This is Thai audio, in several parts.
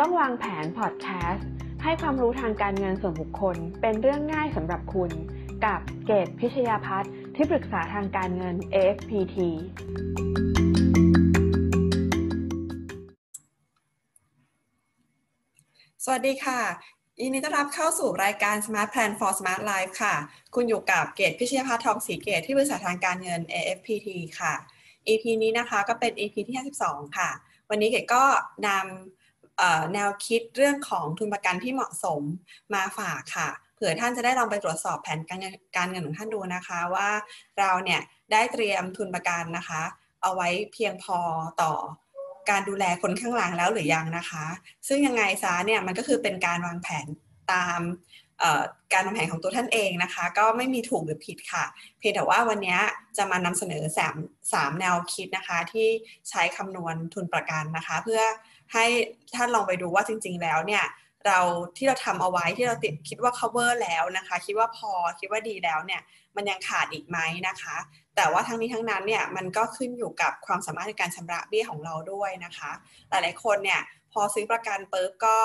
ต้องวางแผนพอดแคสต์ให้ความรู้ทางการเงินส่วนบุคคล เป็นเรื่องง่ายสำหรับคุณ กับเกตพิชยาพัฒน์ที่ปรึกษาทางการเงิน AFPT สวัสดีค่ะยินดีต้อนรับเข้าสู่รายการ Smart Plan for Smart Life ค่ะ คุณอยู่กับเกตพิชยาพัฒน์ทองศรีเกตที่บริษัททางการเงิน AFPT ค่ะ EP นี้นะคะก็เป็น EP ที่ 52 ค่ะ วันนี้เกตก็นำ แนวคิดเรื่องของทุนประกันที่เหมาะสมมาฝากค่ะ เผื่อท่านจะได้ลองไปตรวจสอบแผนการเงินการเงินของท่านดูนะคะว่าเราเนี่ยได้เตรียมทุนประกันนะคะ เอาไว้เพียงพอต่อการดูแลคนข้างหลังแล้วหรือยังนะคะ ซึ่งยังไงซะเนี่ยมันก็คือเป็นการวางแผนตาม การวางแผนของตัวท่านเองนะคะ ก็ไม่มีถูกหรือผิดค่ะ เพียงแต่ว่าวันนี้จะมานำเสนอสามสามแนวคิดนะคะ ที่ใช้คำนวณทุนประกันนะคะ เพื่อให้ท่านลองไปดูว่าจริง ๆ แล้วเนี่ยเราที่เราทำเอาไว้ที่เราติดคิดว่า cover แล้วนะคะ คิดว่าพอคิดว่าดีแล้วเนี่ยมันยังขาดอีกไหมนะคะ แต่ว่าทั้งนี้ทั้งนั้นเนี่ยมันก็ขึ้นอยู่กับความสามารถในการชำระเบี้ยของเราด้วยนะคะ หลายๆคนเนี่ยพอซื้อประกันปุ๊บก็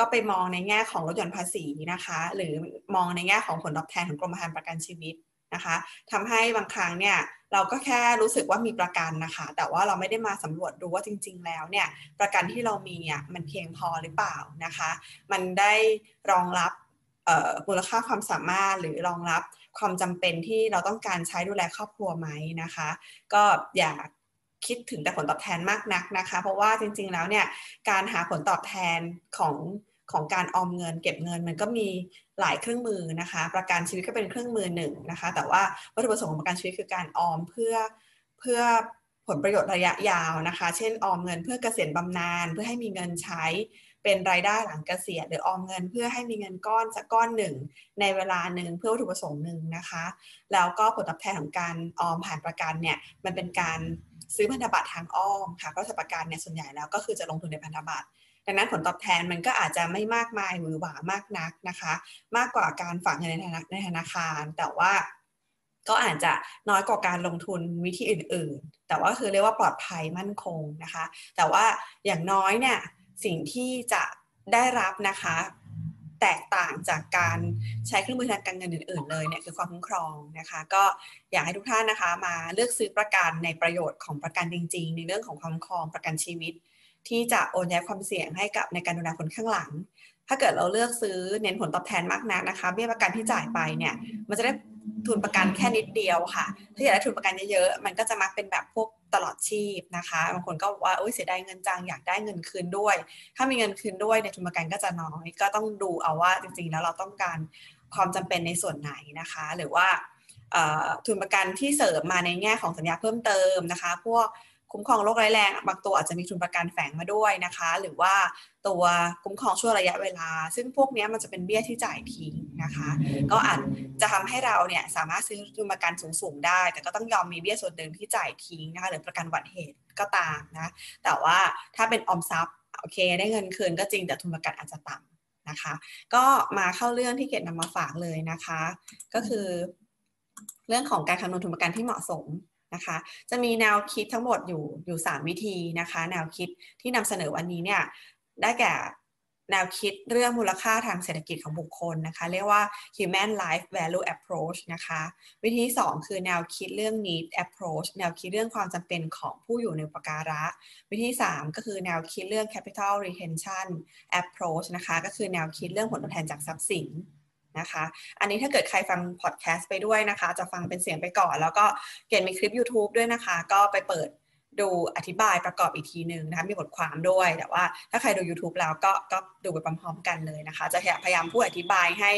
ก็ไปมองในแง่ของลดหย่อนภาษีนะคะ หรือมองในแง่ของผลตอบแทนของกรมธรรม์ประกันชีวิตนะคะทำให้บางครั้งเนี่ยเราก็แค่รู้สึกว่ามีประกันนะคะ แต่ว่าเราไม่ได้มาสำรวจดูว่าจริง ๆ แล้วเนี่ยประกันที่เรามีอะมันเพียงพอหรือเปล่านะคะ มันได้รองรับมูลค่าความสามารถหรือรองรับความจำเป็นที่เราต้องการใช้ดูแลครอบครัวไหมนะคะ ก็อย่าคิดถึงแต่ผลตอบแทนมากนักนะคะ เพราะว่าจริง ๆ แล้วเนี่ยการหาผลตอบแทนของ ของการออมเงิน เก็บเงินมันก็มีหลายเครื่องมือนะคะ ประกันชีวิตก็เป็นเครื่องมือหนึ่งนะคะ แต่ว่าวัตถุประสงค์ของประกันชีวิตคือการออมเพื่อเพื่อผลประโยชน์ระยะยาวนะคะ เช่นออมเงินเพื่อเกษียณบำนาญเพื่อให้มีเงินใช้เป็นรายได้หลังเกษียณหรือออมเงินเพื่อให้มีเงินก้อนสักก้อนหนึ่ง ในเวลาหนึ่งเพื่อวัตถุประสงค์หนึ่งนะคะ แล้วก็ผลตอบแทนของการออมผ่านประกันเนี่ยมันเป็นการซื้อพันธบัตรทางอ้อมค่ะก็จะประกันเนี่ยส่วนใหญ่แล้วก็คือจะลงทุนในพันธบัตร ดังนั้นผลตอบแทนมันก็อาจจะไม่มากมายหรือหวามากนักนะคะ มากกว่าการฝากเงินในธนาคาร แต่ว่าก็อาจจะน้อยกว่าการลงทุนวิธีอื่น ๆ แต่ว่าคือเรียกว่าปลอดภัยมั่นคงนะคะ แต่ว่าอย่างน้อยเนี่ยสิ่งที่จะได้รับนะคะ แตกต่างจากการใช้เครื่องมือทางการเงินอื่น ๆ เลยเนี่ยคือความคุ้มครองนะคะ ก็อยากให้ทุกท่านนะคะ มาเลือกซื้อประกันในประโยชน์ของประกันจริง ๆ ในเรื่องของความคุ้มครองประกันชีวิต ที่จะโอนย้ายความเสี่ยงให้กับในการดูแลคนข้างหลัง ถ้าเกิดเราเลือกซื้อเน้นผลตอบแทนมากนักนะคะ เบี้ยประกันที่จ่ายไปเนี่ย มันจะได้ทุนประกันแค่นิดเดียวค่ะ ถ้าอยากได้ทุนประกันเยอะๆ มันก็จะมักเป็นแบบพวกตลอดชีพนะคะ บางคนก็บอกว่าโอ้ยเสียดายเงินจังอยากได้เงินคืนด้วย ถ้ามีเงินคืนด้วยในทุนประกันก็จะน้อย ก็ต้องดูเอาว่าจริงๆ แล้วเราต้องการความจำเป็นในส่วนไหนนะคะ หรือว่าทุนประกันที่เสริมมาในแง่ของสัญญาเพิ่มเติมนะคะ พวก คุ้มครองโรคร้ายแรงบางตัวอาจจะมีทุนประกันแฝงมาด้วยนะคะ หรือว่าตัวคุ้มครองช่วงระยะเวลา ซึ่งพวกนี้มันจะเป็นเบี้ยที่จ่ายทิ้งนะคะ ก็อาจจะทำให้เราเนี่ยสามารถซื้อทุนประกันสูงๆได้ แต่ก็ต้องยอมมีเบี้ยส่วนหนึ่งที่จ่ายทิ้งนะคะหรือประกันวัตเหตุก็ตามนะแต่ว่าถ้าเป็นออมทรัพย์โอเค ได้เงินคืนก็จริงแต่ทุนประกันอาจจะต่ำนะคะ ก็มาเข้าเรื่องที่เกดนำมาฝากเลยนะคะ ก็คือ เรื่องของการคำนวณทุนประกันที่เหมาะสม นะคะ จะมีแนวคิดทั้งหมดอยู่อยู่ 3 วิธีนะคะ แนวคิดที่นำเสนอวันนี้เนี่ยได้แก่แนวคิดเรื่องมูลค่าทางเศรษฐกิจของบุคคลนะคะ เรียกว่า human life value approach นะคะ วิธี 2 คือแนวคิดเรื่อง need approach แนวคิดเรื่องความจำเป็นของผู้อยู่ในปการะ วิธี 3 ก็คือแนวคิดเรื่อง capital retention approach นะคะ ก็คือแนวคิดเรื่องผลตอบแทนจากทรัพย์สิน นะคะ อันนี้ถ้าเกิดใครฟังพอดแคสต์ไปด้วยนะคะ จะฟังเป็นเสียงไปก่อน แล้วก็เกณฑ์มีคลิป YouTube ด้วยนะคะ ก็ไปเปิดดูอธิบายประกอบอีกทีหนึ่งนะคะมีบทความด้วย แต่ว่าถ้าใครดู YouTube แล้วก็ก็ดูไปพร้อมๆกันเลยนะคะ จะพยายามพูดอธิบายให้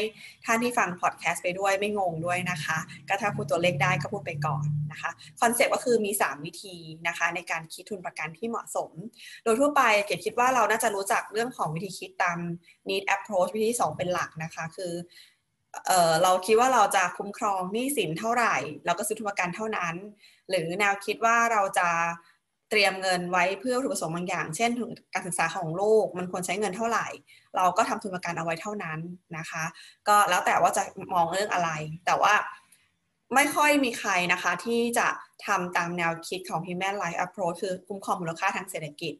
ท่านที่ฟังพอดแคสต์ไปด้วยไม่งงด้วยนะคะ ก็ถ้าพูดตัวเลขได้ก็พูดไปก่อน นะคะ concept ก็คือมี 3 วิธีนะคะในการคิดทุนประกันที่เหมาะสม โดยทั่วไปเกดคิดว่าเราน่าจะรู้จักเรื่องของวิธีคิดตาม need approach วิธีที่ 2 เป็นหลักนะคะคือเราคิดว่าเราจะคุ้มครองหนี้สินเท่าไหร่ เราก็ซื้อทุนประกันเท่านั้น หรือแนวคิดว่าเราจะเตรียมเงินไว้เพื่อวัตถุประสงค์บางอย่าง เช่นการศึกษาของลูกมันควรใช้เงินเท่าไหร่ เราก็ทำทุนประกันเอาไว้เท่านั้นนะคะ ก็แล้วแต่ว่าจะมองเรื่องอะไร แต่ว่า ไม่ค่อยมีใครนะคะที่จะทำตามแนวคิดของ Human Life Approach คือคุ้มครองมูลค่าทางเศรษฐกิจ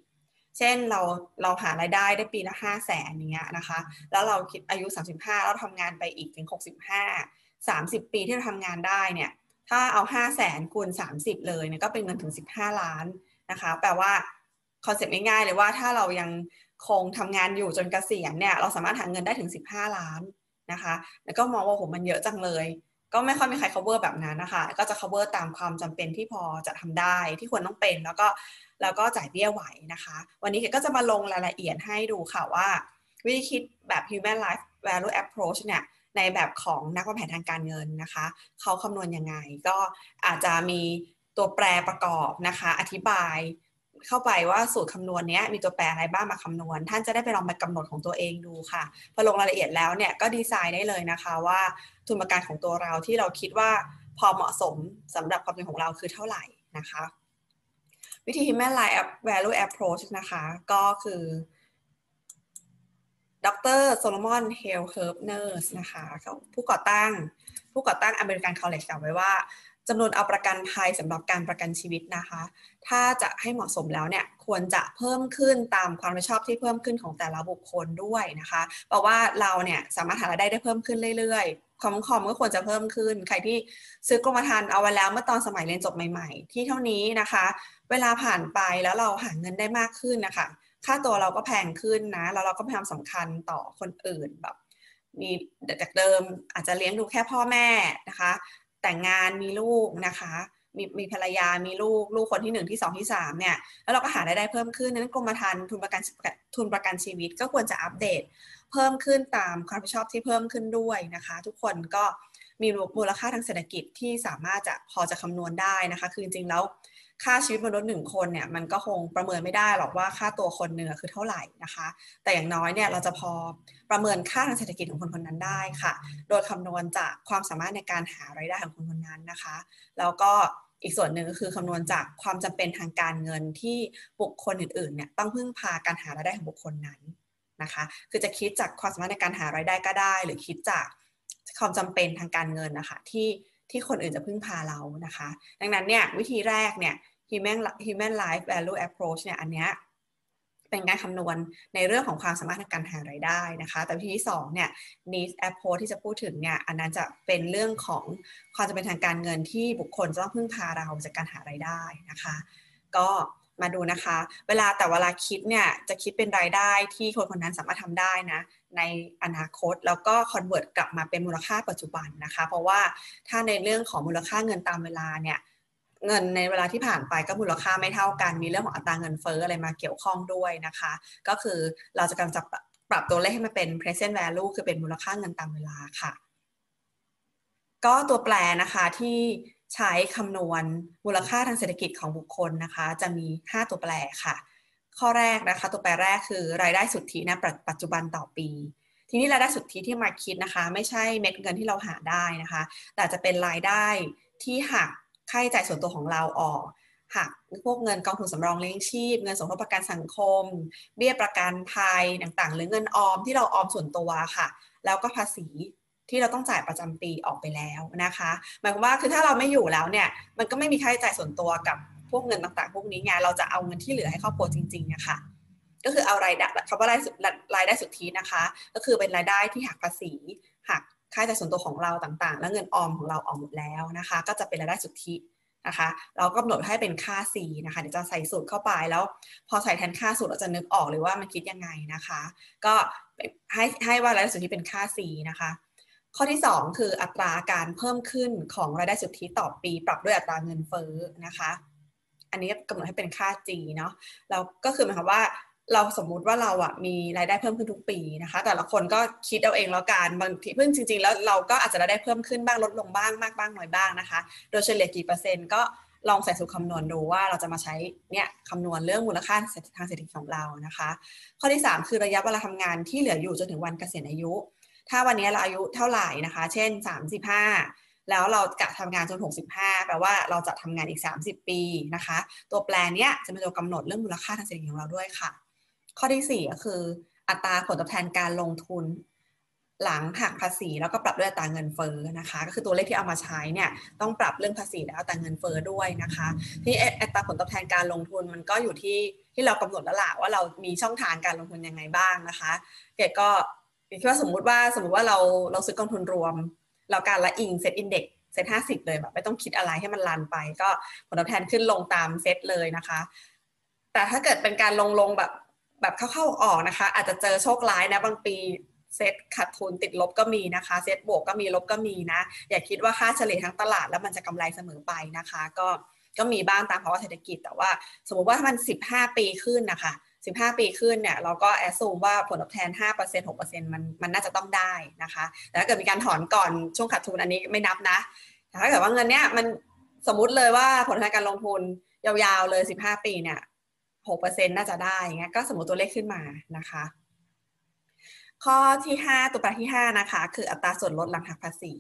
เช่นเราเราหารายได้ได้ปีละห้าแสนอย่างเงี้ยนะคะ แล้วเราคิดอายุ 35 เราทำงานไปอีกถึง 65 30 ปีที่เราทำงานได้เนี่ย ถ้าเอา 5 0 0แสนคูณ 30 เลยเนี่ยก็เป็นเงินถึง 15 ล้านนะคะ แปลว่าคอนเซ็ปต์ง่ายๆเลยว่าถ้าเรายังคงทำงานอยู่จนเกษียณเนี่ย เราสามารถหาเงินได้ถึง 15 ล้านนะคะ แล้วก็มองว่าโหมันเยอะจังเลย ก็ไม่ค่อยมีใคร cover แบบนั้นนะคะ ก็จะ cover ตามความจำเป็นที่พอจะทำได้ที่ควรต้องเป็น แล้วก็แล้วก็จ่ายเบี้ยไหวนะคะ วันนี้เกก็จะมาลงรายละเอียดให้ดูค่ะว่า วิธีคิดแบบ human life value approach เนี่ยในแบบของนักวางแผนทางการเงินนะคะ เขาคำนวณยังไงก็อาจจะมีตัวแปรประกอบนะคะ อธิบาย เข้าไปว่าสูตรคำนวณนี้มีตัวแปรอะไรบ้างมาคำนวณ ท่านจะได้ไปลองไปกำหนดของตัวเองดูค่ะพอลงรายละเอียดแล้วเนี่ยก็ดีไซน์ได้เลยนะคะว่าทุนประกันของตัวเราที่เราคิดว่าพอเหมาะสมสำหรับความเป็นของเราคือเท่าไหร่นะคะ วิธี Human Life Value Approach นะคะก็คือดรโซโลมอนเฮลเฮิร์บเนอร์สนะคะผู้ก่อตั้งผู้ก่อตั้ง American College กล่าวไว้ว่า จำนวนเอาประกันภัยสำหรับการประกันชีวิตนะคะ ถ้าจะให้เหมาะสมแล้วเนี่ยควรจะเพิ่มขึ้นตามความรับผิดชอบที่เพิ่มขึ้นของแต่ละบุคคลด้วยนะคะ เพราะว่าเราเนี่ยสามารถหารายได้ได้เพิ่มขึ้นเรื่อยๆ คอมคอมก็ควรจะเพิ่มขึ้น ใครที่ซื้อกรมธรรม์เอาไว้แล้วเมื่อตอนสมัยเรียนจบใหม่ๆ ที่เท่านี้นะคะ เวลาผ่านไปแล้วเราหาเงินได้มากขึ้นนะคะค่าตัวเราก็แพงขึ้นนะแล้วเราก็พยายามสำคัญต่อคนอื่นแบบมีจากเดิมอาจจะเลี้ยงดูแค่พ่อแม่นะคะ แต่งงานมีลูกนะคะมีมีภรรยา มีลูก ลูกคนที่หนึ่งที่สองที่สามเนี่ย แล้วเราก็หารายได้เพิ่มขึ้น นั้นกรมธรรม์ทุนประกันทุนประกันชีวิตก็ควรจะอัปเดต เพิ่มขึ้นตามความรับผิดชอบที่เพิ่มขึ้นด้วยนะคะ ทุกคนก็มีมูลค่าทางเศรษฐกิจที่สามารถจะพอจะคำนวณได้นะคะ คือจริงแล้ว ค่าชีวิตมนุษย์หนึ่งคนเนี่ยมันก็คงประเมินไม่ได้หรอกว่าค่าตัวคนเนื้อคือเท่าไหร่นะคะ แต่อย่างน้อยเนี่ยเราจะพอประเมินค่าทางเศรษฐกิจของคนคนนั้นได้ค่ะ โดยคำนวณจากความสามารถในการหารายได้ของคนคนนั้นนะคะ แล้วก็อีกส่วนหนึ่งก็คือคำนวณจากความจำเป็นทางการเงินที่บุคคลอื่นๆเนี่ยต้องพึ่งพาการหารายได้ของบุคคลนั้นนะคะ คือจะคิดจากความสามารถในการหารายได้ก็ได้ หรือคิดจากความจำเป็นทางการเงินนะคะที่ ที่คนอื่นจะพึ่งพาเรานะคะ ดังนั้นเนี่ยวิธีแรกเนี่ย human human life value approach เนี่ยอันเนี้ยเป็นการคำนวณในเรื่องของความสามารถทางการหารายได้นะคะ แต่วิธีที่2เนี่ย needs approach ที่จะพูดถึงเนี่ยอันนั้นจะเป็นเรื่องของความจะเป็นทางการเงินที่บุคคลจะต้องพึ่งพาเราจากการหารายได้นะคะ ก็ มาดูนะคะ เวลาแต่เวลาคิดเนี่ยจะคิดเป็นรายได้ที่คนคนนั้นสามารถทำได้นะในอนาคตแล้วก็คอนเวิร์ตกลับมาเป็นมูลค่าปัจจุบันนะคะ เพราะว่าถ้าในเรื่องของมูลค่าเงินตามเวลาเนี่ยเงินในเวลาที่ผ่านไปก็มูลค่าไม่เท่ากัน มีเรื่องของอัตราเงินเฟ้ออะไรมาเกี่ยวข้องด้วยนะคะ ก็คือเราจะกำลังจะปรับตัวเลขให้มันเป็น present value คือเป็นมูลค่าเงินตามเวลาค่ะ ก็ตัวแปรนะคะที่ ใช้คำนวณมูลค่าทางเศรษฐกิจของบุคคลนะคะ จะมี 5 ตัวแปรค่ะ ข้อแรกนะคะ ตัวแปรแรกคือรายได้สุทธินะปัจจุบันต่อปี ทีนี้รายได้สุทธิที่มาคิดนะคะ ไม่ใช่เม็ดเงินที่เราหาได้นะคะ แต่จะเป็นรายได้ที่หักค่าใช้จ่ายส่วนตัวของเราออกหักพวกเงินกองทุนสำรองเลี้ยงชีพ เงินสมทบประกันสังคม เบี้ยประกันภัยต่างๆ หรือเงินออมที่เราออมส่วนตัวค่ะ แล้วก็ภาษี ที่เราต้องจ่ายประจำปีออกไปแล้วนะคะหมายความว่าคือถ้าเราไม่อยู่แล้วเนี่ยมันก็ไม่มีค่าใช้จ่ายส่วนตัวกับพวกเงินต่างๆ พวกนี้ไงเราจะเอาเงินที่เหลือให้ครอบครัวจริงๆนะคะก็คือเอารายได้คำว่ารายรายได้สุทธินะคะ ก็คือเป็นรายได้ที่หักภาษีหักค่าใช้จ่ายส่วนตัวของเราต่างๆ แล้วเงินออมของเราออกหมดแล้วนะคะ ก็จะเป็นรายได้สุทธินะคะ เราก็กำหนดให้เป็นค่า C นะคะเดี๋ยวจะใส่สูตรเข้าไปแล้ว พอใส่แทนค่าสูตรเราจะนึกออกเลยว่ามันคิดยังไงนะคะ ก็ให้ให้ว่ารายได้สุทธิเป็นค่า C นะคะ ข้อที่ 2 คืออัตราการเพิ่มขึ้นของรายได้สุทธิต่อปี ปรับด้วยอัตราเงินเฟ้อนะคะ อันนี้กำหนดให้เป็นค่า G เนาะแล้วก็คือหมายความว่าเราสมมุติว่าเราอะมีรายได้เพิ่มขึ้นทุกปีนะคะ แต่ละคนก็คิดเอาเองแล้วกันบางทีเพิ่งจริง ๆ แล้วเราก็อาจจะได้เพิ่มขึ้นบ้างลดลงบ้างมากบ้างน้อยบ้างนะคะ โดยเฉลี่ยกี่เปอร์เซ็นต์ก็ลองใส่สูตรคำนวณดูว่าเราจะมาใช้เนี่ยคำนวณเรื่องมูลค่าทางเศรษฐกิจของเรานะคะ ข้อที่ 3 คือระยะเวลาทำงานที่เหลืออยู่จนถึงวันเกษียณอายุ ถ้าวันนี้เราอายุเท่าไหร่นะคะ เช่น 35 แล้วเรากะทำงานจน 65 แปลว่าเราจะทำงานอีก 30 ปีนะคะ ตัวแปรเนี้ยจะเป็นตัวกำหนดเรื่องมูลค่าทางเศรษฐกิจของเราด้วยค่ะ ข้อที่ 4 ก็คือ อัตราผลตอบแทนการลงทุนหลังหักภาษีแล้วก็ปรับด้วยอัตราเงินเฟ้อนะคะ ก็คือตัวเลขที่เอามาใช้เนี่ยต้องปรับเรื่องภาษีและอัตราเงินเฟ้อด้วยนะคะที่อัตราผลตอบแทนการลงทุนมันก็อยู่ที่ที่เรากำหนดแล้วล่ะว่าเรามีช่องทางการลงทุนยังไงบ้างนะคะ เกดก็ คิดว่าสมมุติว่าสมมุติว่าเราเราซื้อกองทุนรวม เราการละอิง SET Index SET ห้าสิบเลยแบบไม่ต้องคิดอะไรให้มัน run ไป ก็ผลตอบแทนขึ้นลงตามเซ็ตเลยนะคะ แต่ถ้าเกิดเป็นการลงลงแบบแบบเข้าๆออกนะคะ อาจจะเจอโชคร้ายนะบางปีเซ็ตขาดทุนติดลบก็มีนะคะเซ็ตบวกก็มีลบก็มีนะ อย่าคิดว่าค่าเฉลี่ยทั้งตลาดแล้วมันจะกำไรเสมอไปนะคะ ก็ก็มีบ้างตามภาวะเศรษฐกิจ แต่ว่าสมมติว่าถ้ามัน 15 ปีขึ้นนะคะ 15 ปีขึ้นเนี่ยเราก็แอสซูมว่าผลตอบแทน 5% 6%มันมันน่าจะต้องได้นะคะ แต่ถ้าเกิดมีการถอนก่อนช่วงขาดทุนอันนี้ไม่นับนะแต่ถ้าเกิดว่าเงินเนี้ยมันสมมุติเลยว่าผลตอบแทนการลงทุนยาวๆเลย 15 ปีเนี่ย 6%น่าจะได้เงี้ยก็สมมติตัวเลขขึ้นมานะคะข้อที่ 5 ตัวแปรที่ 5 นะคะ คืออัตราส่วนลดหลังหักภาษี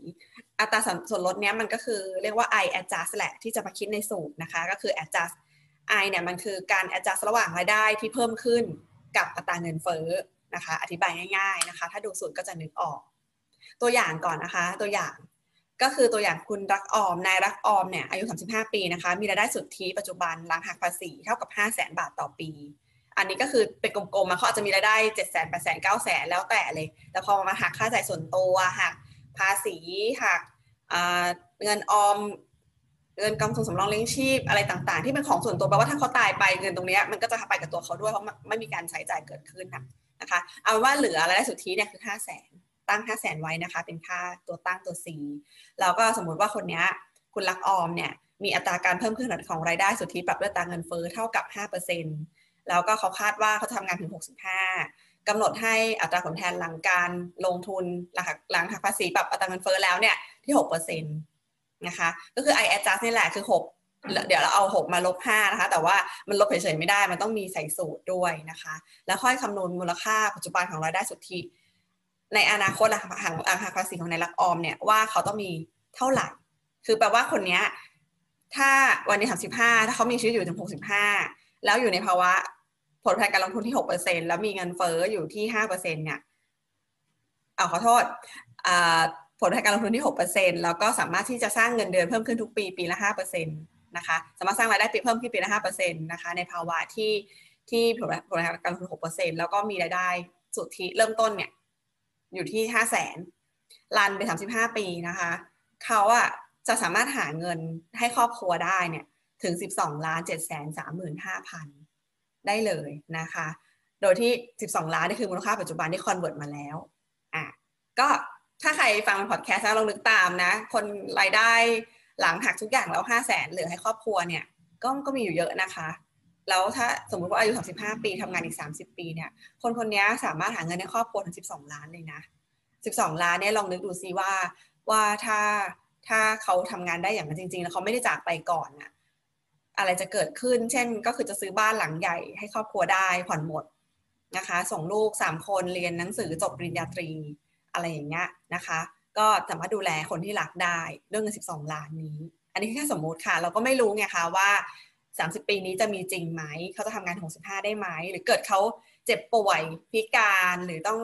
อัตราส่วนลดเนี้ยมันก็คือเรียกว่า I adjust แหละที่จะมาคิดในสูตรนะคะ ก็คือ adjust I เนี่ยมันคือการ adjust ระหว่างรายได้ที่เพิ่มขึ้นกับอัตราเงินเฟ้อนะคะ อธิบายง่ายๆนะคะ ถ้าดูสูตรก็จะนึกออก ตัวอย่างก่อนนะคะ ตัวอย่างก็คือตัวอย่างคุณรักออมนายรักออมเนี่ยอายุ 35 ปีนะคะ มีรายได้สุทธิปัจจุบันหลังหักภาษีเท่ากับ 5 0 0แสนบาทต่อปี อันนี้ก็คือเป็นกลมๆมาเขาอาจจะมีรายได้ 7 0 0 0 0 8 0 0 0 9 0 0 0แล้วแต่เลย แต่พอมาหักค่าใช้จ่ายส่วนตัวหักภาษีหักเงินออม เงินกองทุนสำรองเลี้ยงชีพอะไรต่างๆ ที่เป็นของส่วนตัวแปลว่าถ้าเขาตายไปเงินตรงนี้มันก็จะไปกับตัวเขาด้วยเพราะไม่มีการใช้จ่ายเกิดขึ้นนะคะ เอาว่าเหลือรายได้สุทธิเนี่ยคือ5 0 0 0 0 0ตั้ง5 0 0แสนไว้นะคะ เป็นค่าตัวตั้งตัว C แล้วก็สมมติว่าคนนี้คุณลักออมเนี่ยมีอัตราการเพิ่มขึ้นของรายได้สุทธิปรับด้วยตาเงินเฟ้อเท่ากับ5%แล้วก็เขาคาดว่าเขาทำงานถึง 65กำหนดให้อัตราผลแทนหลังการลงทุนหลังหลังหักภาษีปรับอัตราเงินเฟ้อแล้วเนี่ยที่ 6% นะคะ ก็คือ I adjust นี่แหละคือ 6 เดี๋ยวเราเอา 6 มาลบ5นะคะ แต่ว่ามันลบเฉยๆไม่ได้ มันต้องมีใส่สูตรด้วยนะคะ แล้วค่อยคำนวณมูลค่าปัจจุบันของรายได้สุทธิ ในอนาคตหลังหักภาษีของนายรักออมเนี่ยว่าเขาต้องมีเท่าไหร่ คือแปลว่าคนนี้ถ้าวันนี้สามสิบห้าถ้าเขามีชีวิตอยู่ถึงหกสิบห้าแล้วอยู่ในภาวะผลตอบแทนการลงทุนที่หกเปอร์เซ็นแล้วมีเงินเฟ้ออยู่ที่ห้าเปอร์เซ็นเนี่ยเอาขอโทษ ผลตอบแทนการลงทุนที่หกเปอร์เซ็นแล้วก็สามารถที่จะสร้างเงินเดือนเพิ่มขึ้นทุกปีปีละห้าเปอร์เซ็นตนะคะสามารถสร้างรายได้ปีเพิ่มขึ้นปีละห้าเปอร์เซ็นตนะคะในภาวะที่ที่ผลตอบแทนการลงทุนหกเปอร์เซ็นแล้วก็มีรายได้สุทธิเริ่มต้นเนี่ยอยู่ที่ห้าแสนรันไปสามสิบห้าปีนะคะเขาอะจะสามารถหาเงินให้ครอบครัวได้เนี่ยถึงสิบสองล้านเจ็ดแสนสามหมื่นห้าพันได้เลยนะคะ โดยที่สิบสองล้านนี่คือมูลค่าปัจจุบันที่ convert มาแล้วอะก็ ถ้าใครฟังพอดแคสต์แล้วลองนึกตามนะ คนรายได้หลังหักทุกอย่างแล้วห้าแสนเหลือให้ครอบครัวเนี่ย ก็ก็มีอยู่เยอะนะคะ แล้วถ้าสมมุติว่าอายุ 35 ปีทำงานอีก 30 ปีเนี่ย คนคนนี้สามารถหาเงินในครอบครัวถึง 12 ล้านเลยนะ 12 ล้านเนี่ยลองนึกดูซิว่าว่าถ้าถ้าเขาทำงานได้อย่างนั้นจริง ๆ แล้วเขาไม่ได้จากไปก่อนน่ะอะไรจะเกิดขึ้น เช่น ก็คือจะซื้อบ้านหลังใหญ่ให้ครอบครัวได้ผ่อนหมดนะคะ ส่งลูก 3 คนเรียนหนังสือจบปริญญาตรี อะไรอย่างเงี้ยนะคะ ก็สามารถดูแลคนที่รักได้ด้วยเงิน 12 ล้านนี้ อันนี้แค่สมมุติค่ะ เราก็ไม่รู้ไงคะว่า 30 ปีนี้จะมีจริงไหม เขาจะทำงาน 65 ได้ไหม หรือเกิดเขาเจ็บป่วยพิการหรือต้อง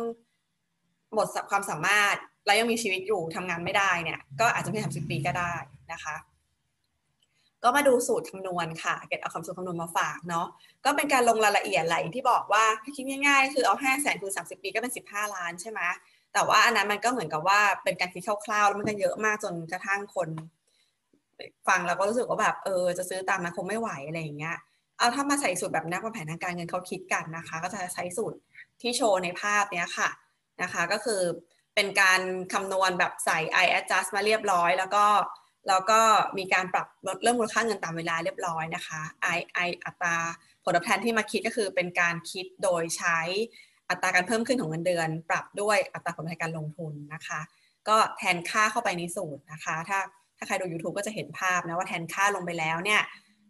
หมดความสามารถแล้วยังมีชีวิตอยู่ทำงานไม่ได้เนี่ยก็อาจจะไม่30 ปีก็ได้นะคะก็มาดูสูตรคำนวณค่ะ เก็บเอาคำสูตรคำนวณมาฝากเนาะ ก็เป็นการลงรายละเอียดไหลที่บอกว่าถ้าคิดง่ายๆ คือเอา5แสนคูณ30 ปีก็เป็น 15 ล้านใช่ไหม แต่ว่าอันนั้นมันก็เหมือนกับว่าเป็นการคิดคร่าวๆ แล้วมันก็เยอะมากจนกระทั่งคน ฟังแล้วก็รู้สึกว่าแบบเออจะซื้อตามนั้นคงไม่ไหวอะไรอย่างเงี้ยเอาถ้ามาใส่สูตรแบบนักวางแผนทางการเงินเขาคิดกันนะคะ ก็จะใช้สูตรที่โชว์ในภาพเนี้ยค่ะนะคะ ก็คือเป็นการคำนวณแบบใส่ i adjust มาเรียบร้อย แล้วก็แล้วก็มีการปรับลดเรื่องมูลค่าเงินตามเวลาเรียบร้อยนะคะ i i อัตราผลตอบแทนที่มาคิดก็คือเป็นการคิดโดยใช้ อัตราการเพิ่มขึ้นของเงินเดือน ปรับด้วยอัตราผลตอบแทนการลงทุนนะคะ ก็แทนค่าเข้าไปในสูตรนะคะ ถ้าถ้าใครดู YouTube ก็จะเห็นภาพนะว่าแทนค่าลงไปแล้วเนี่ย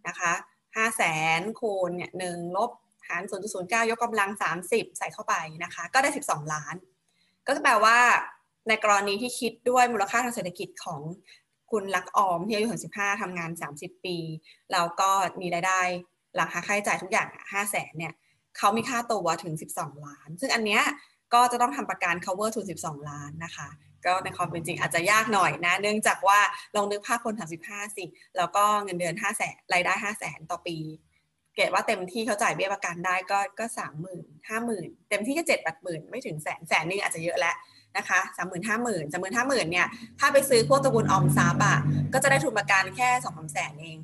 นะคะห้าแสนคูณเนี่ยหนึ่งลบหาร0.09 ยกกำลัง 30 ใส่เข้าไปนะคะ ก็ได้ 12 ล้าน ก็แปลว่าในกรณีที่คิดด้วยมูลค่าทางเศรษฐกิจของคุณลักออมที่อายุถึง15ทำงาน 30 ปี แล้วก็มีรายได้หลังค่าใช้จ่ายทุกอย่าง5แสนเนี่ย เขามีค่าตัวถึง 12 ล้าน ซึ่งอันเนี้ยก็จะต้องทำประกัน cover ทุน12 ล้านนะคะ ก็ในความเป็นจริงอาจจะยากหน่อยนะ เนื่องจากว่าลองนึกภาพคน 35 สิ แล้วก็เงินเดือน5แสนรายได้5แสนต่อปี เกตว่าเต็มที่เขาจ่ายเบี้ยประกันได้ก็ก็สามหมื่นห้าหมื่นเต็มที่ก็เจ็ดแปดหมื่นไม่ถึงแสนแสนนึงอาจจะเยอะแล้วนะคะสามหมื่นห้าหมื่นสามหมื่นห้าหมื่นเนี่ย ถ้าไปซื้อพวกตระกูลออมทรัพย์อะก็จะได้ทุนประกันแค่สองสามแสนเอง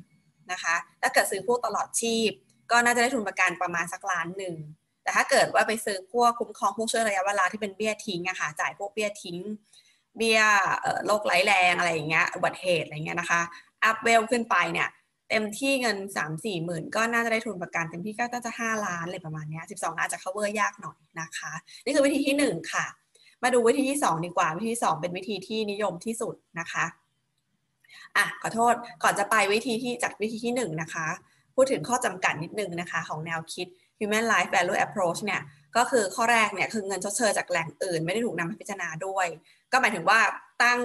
นะคะ ถ้าเกิดซื้อพวกตลอดชีพ ก็น่าจะได้ทุนประกันประมาณสักล้านหนึ่ง แต่ถ้าเกิดว่าไปซื้อพวกคุ้มครองพวกช่วยระยะเวลาที่เป็นเบี้ยทิ้งอะค่ะ จ่ายพวกเบี้ยทิ้ง เบี้ยโรคไร้แรงอะไรอย่างเงี้ย อุบัติเหตุอะไรเงี้ยนะคะ อัพเวลขึ้นไปเนี่ย เต็มที่เงิน 3 4หมื่นก็น่าจะได้ทุนประกันเต็มที่ก็น่าจะ 5 ล้านอะไรประมาณนี้12อาจจะ cover ยากหน่อยนะคะ นี่คือวิธีที่ 1 ค่ะ มาดูวิธีที่ 2 ดีกว่า วิธีที่ 2 เป็นวิธีที่นิยมที่สุดนะคะอะขอโทษก่อนจะไปวิธีที่จากวิธีที่1นะคะ พูดถึงข้อจำกัดนิดนึงนะคะ ของแนวคิด human life value approach เนี่ยก็คือข้อแรกเนี่ยคือเงินชดเชยจากแหล่งอื่น ไม่ได้ถูกนำมาพิจารณาด้วย ก็หมายถึงว่าตั้ง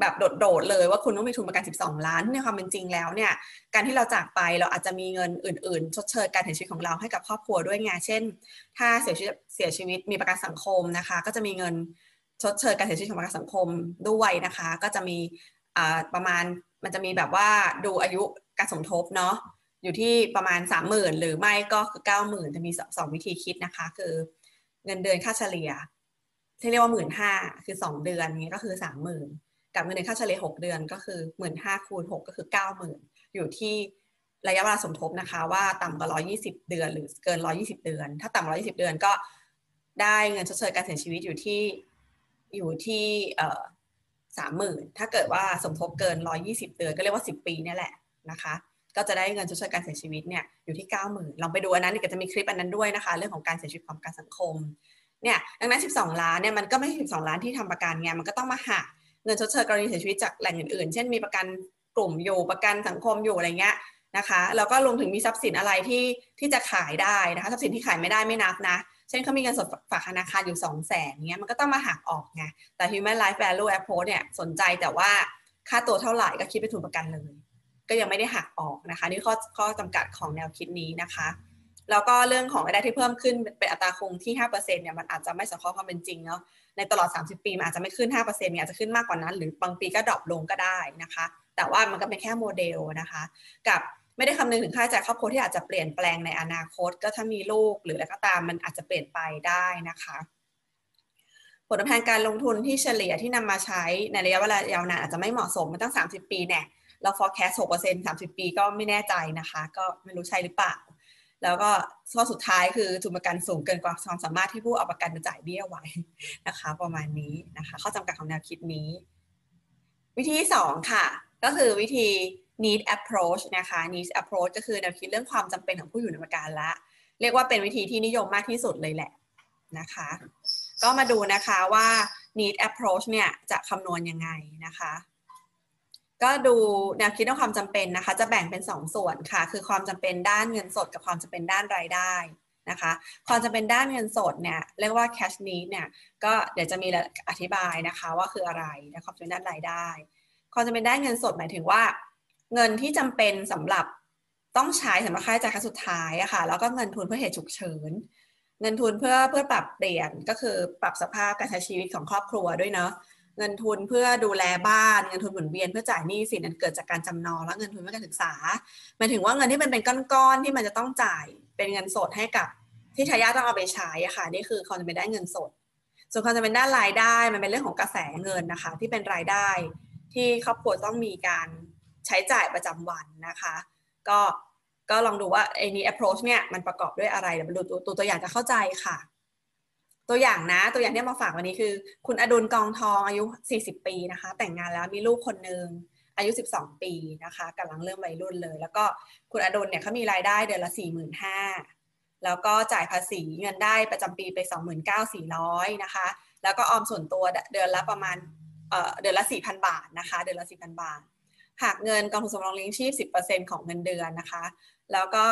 แบบโดดๆเลยว่าคุณต้องมีทุนประกัน 12 ล้านในความเป็นจริงแล้วเนี่ยการที่เราจากไปเราอาจจะมีเงินอื่น ๆ ชดเชยการเสียชีวิตของเราให้กับครอบครัวด้วยไงเช่น ถ้าเสียชีวิตเสียชีวิตมีประกันสังคมนะคะ ก็จะมีเงินชดเชยการเสียชีวิตของประกันสังคมด้วยนะคะ ก็จะมีประมาณมันจะมีแบบว่าดูอายุการสมทบเนาะ อยู่ที่ประมาณ 30,000 หรือไม่ก็คือ 90,000 จะมีสองวิธีคิดนะคะ คือเงินเดือนค่าเฉลี่ย ที่เรียกว่าหมื่นห้าคือสองเดือนนี้ก็คือสามหมื่นกับเงินเดือนค่าเฉลี่ยหกเดือนก็คือหมื่นห้าคูณหกก็คือเก้าหมื่นอยู่ที่ระยะเวลาสมทบนะคะ ว่าต่ำกว่าร้อยี่สิบเดือน หรือเกินร้อยี่สิบเดือน ถ้าต่ำกว่าร้อยี่สิบเดือนก็ได้เงินชดเชยการเสียชีวิตอยู่ที่อยู่ที่สามหมื่นถ้าเกิดว่าสมทบเกินร้อยี่สิบเดือนก็เรียกว่าสิบปีนี่แหละนะคะ ก็จะได้เงินชดเชยการเสียชีวิตเนี่ยอยู่ที่เก้าหมื่นลองไปดูอันนั้นก็จะมีคลิปอันนั้นด้วยนะคะ เรื่องของการเสียชีวิตของการสังคมเนี่ยดังนั้น 12 ล้านเนี่ยมันก็ไม่ใช่12 ล้านที่ทำประกันไงมันก็ต้องมาหักเงินชดเชยกรณีเสียชีวิตจากแหล่งอื่นๆ เช่นมีประกันกลุ่มอยู่ประกันสังคมอยู่อะไรเงี้ยนะคะแล้วก็รวมถึงมีทรัพย์สินอะไรที่ที่จะขายได้นะคะทรัพย์สินที่ขายไม่ได้ไม่นับนะ เช่นเขามีเงินสดฝากธนาคารอยู่ 2 0 0แสนเงี้ยมันก็ต้องมาหักออกไงแต่ human life value approach เนี่ยสนใจแต่ว่าค่าตัวเท่าไหร่ก็คิดเป็นทุนประกันเลย ก็ยังไม่ได้หักออกนะคะนี่ข้อข้อจำกัดของแนวคิดนี้นะคะ แล้วก็เรื่องของรายได้ที่เพิ่มขึ้นเป็นอัตราคงที่5%เนี่ยมันอาจจะไม่สอดคล้องความเป็นจริงเนาะในตลอด 30 ปีมันอาจจะไม่ขึ้น5%เนี่ยอาจจะขึ้นมากกว่านั้น หรือบางปีก็ drop ลงก็ได้นะคะ แต่ว่ามันก็เป็นแค่โมเดลนะคะ กับไม่ได้คำนึงถึงค่าใช้จ่ายครอบครัวที่อาจจะเปลี่ยนแปลงในอนาคต ก็ถ้ามีลูกหรืออะไรก็ตามมันอาจจะเปลี่ยนไปได้นะคะผลตอบแทนการลงทุนที่เฉลี่ยที่นำมาใช้ในระยะเวลายาวนานอาจจะไม่เหมาะสมมันตั้ง 30 ปีเนี่ย เรา forecast 6% 30 ปีก็ไม่แน่ใจนะคะ ก็ไม่รู้ใช่หรือเปล่า แล้วก็ข้อสุดท้ายคือทุนประกันสูงเกินกว่าความสามารถที่ผู้เอาประกันมาจ่ายเบี้ยไว้นะคะ ประมาณนี้นะคะ ข้อจำกัดของแนวคิดนี้ วิธีที่สองค่ะ ก็คือวิธี need approach นะคะ need approach ก็คือแนวคิดเรื่องความจำเป็นของผู้อยู่ในประกันละ เรียกว่าเป็นวิธีที่นิยมมากที่สุดเลยแหละนะคะ ก็มาดูนะคะว่า need approach เนี่ยจะคำนวณยังไงนะคะ ก็ดูแนวคิดเรื่องความจำเป็นนะคะ จะแบ่งเป็น 2 ส่วนค่ะ คือความจำเป็นด้านเงินสดกับความจำเป็นด้านรายได้นะคะ ความจำเป็นด้านเงินสดเนี่ยเรียกว่า cash need เนี่ยก็เดี๋ยวจะมีอธิบายนะคะว่าคืออะไรนะความจำเป็นด้านรายได้ ความจำเป็นด้านเงินสดหมายถึงว่า เงินที่จำเป็นสำหรับต้องใช้สำหรับค่าใช้จ่ายครั้งสุดท้ายอะค่ะแล้วก็เงินทุนเพื่อเหตุฉุกเฉินเงินทุนเพื่อเพื่อปรับเปลี่ยนก็คือปรับสภาพการใช้ชีวิตของครอบครัวด้วยเนาะ เงินทุนเพื่อดูแลบ้านเงินทุนหมุนเวียนเพื่อจ่ายหนี้สินนั้นเกิดจากการจำนองและเงินทุนเพื่อการศึกษาหมายถึงว่าเงินที่มันเป็นก้อนๆที่มันจะต้องจ่ายเป็นเงินสดให้กับที่ทายาทต้องเอาไปใช้อะค่ะนี่คือความจะเป็นได้เงินสด ส่วนความจะเป็นด้านรายได้มันเป็นเรื่องของกระแสเงินนะคะ ที่เป็นรายได้ที่ครอบครัวต้องมีการใช้จ่ายประจำวันนะคะ ก็ก็ลองดูว่าไอ้นี้ approach เนี่ยมันประกอบด้วยอะไรเดี๋ยวมาดูตัวตัวอย่างจะเข้าใจค่ะ ตัวอย่างนะ ตัวอย่างที่มาฝากวันนี้คือ คุณอดุลกองทองอายุ 40 ปีนะคะ แต่งงานแล้วมีลูกคนหนึ่งอายุ 12 ปีนะคะกำลังเริ่มวัยรุ่นเลย แล้วก็คุณอดุลเนี่ยเขามีรายได้เดือนละ 45,000แล้วก็จ่ายภาษีเงินได้ประจำปีไป 29,400นะคะ แล้วก็ออมส่วนตัวเดือนละประมาณเดือนละ 4,000 บาทนะคะ เดือนละ 4,000 บาท หากเงินกองทุนสำรองเลี้ยงชีพ 10%ของเงินเดือนนะคะ แล้วก็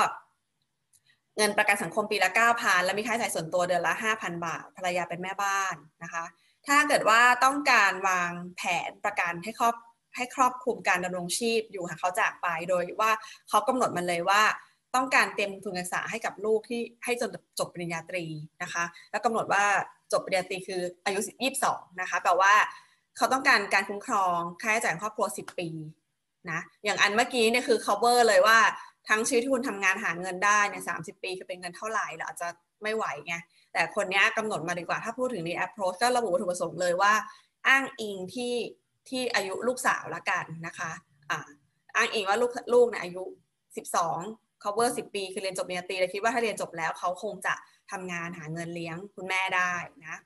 เงินประกันสังคมปีละ 9,000 แล้วมีค่าใช้จ่ายส่วนตัวเดือนละ 5,000 บาท ภรรยาเป็นแม่บ้านนะคะ ถ้าเกิดว่าต้องการวางแผนประกันให้ครอบให้ครอบคลุมการดำรงชีพอยู่หากเขาจากไป โดยว่าเขากำหนดมันเลยว่าต้องการเตรียมทุนการศึกษาให้กับลูกที่ให้จนจบปริญญาตรีนะคะ แล้วกำหนดว่าจบปริญญาตรีคืออายุ 22 นะคะแปลว่าเขาต้องการการคุ้มครองค่าใช้จ่ายครอบครัว 10 ปีนะอย่างอันเมื่อกี้เนี่ยคือ cover เลยว่า ทั้งชีวิตที่คุณทำงานหาเงินได้เนี่ย30ปีคือเป็นเงินเท่าไหร่เราอาจจะไม่ไหวไงแต่คนนี้กำหนดมาดีกว่าถ้าพูดถึงใน approach ก็ระบุวัตถุประสงค์เลยว่า อ้างอิงที่ที่อายุลูกสาวละกันนะคะอ่าอ้างอิงว่าลูกลูกเนี่ยอายุ 12 cover 10 ปีคือเรียนจบปริญญาตรีเลยคิดว่าถ้าเรียนจบแล้วเขาคงจะทำงานหาเงินเลี้ยงคุณแม่ได้นะ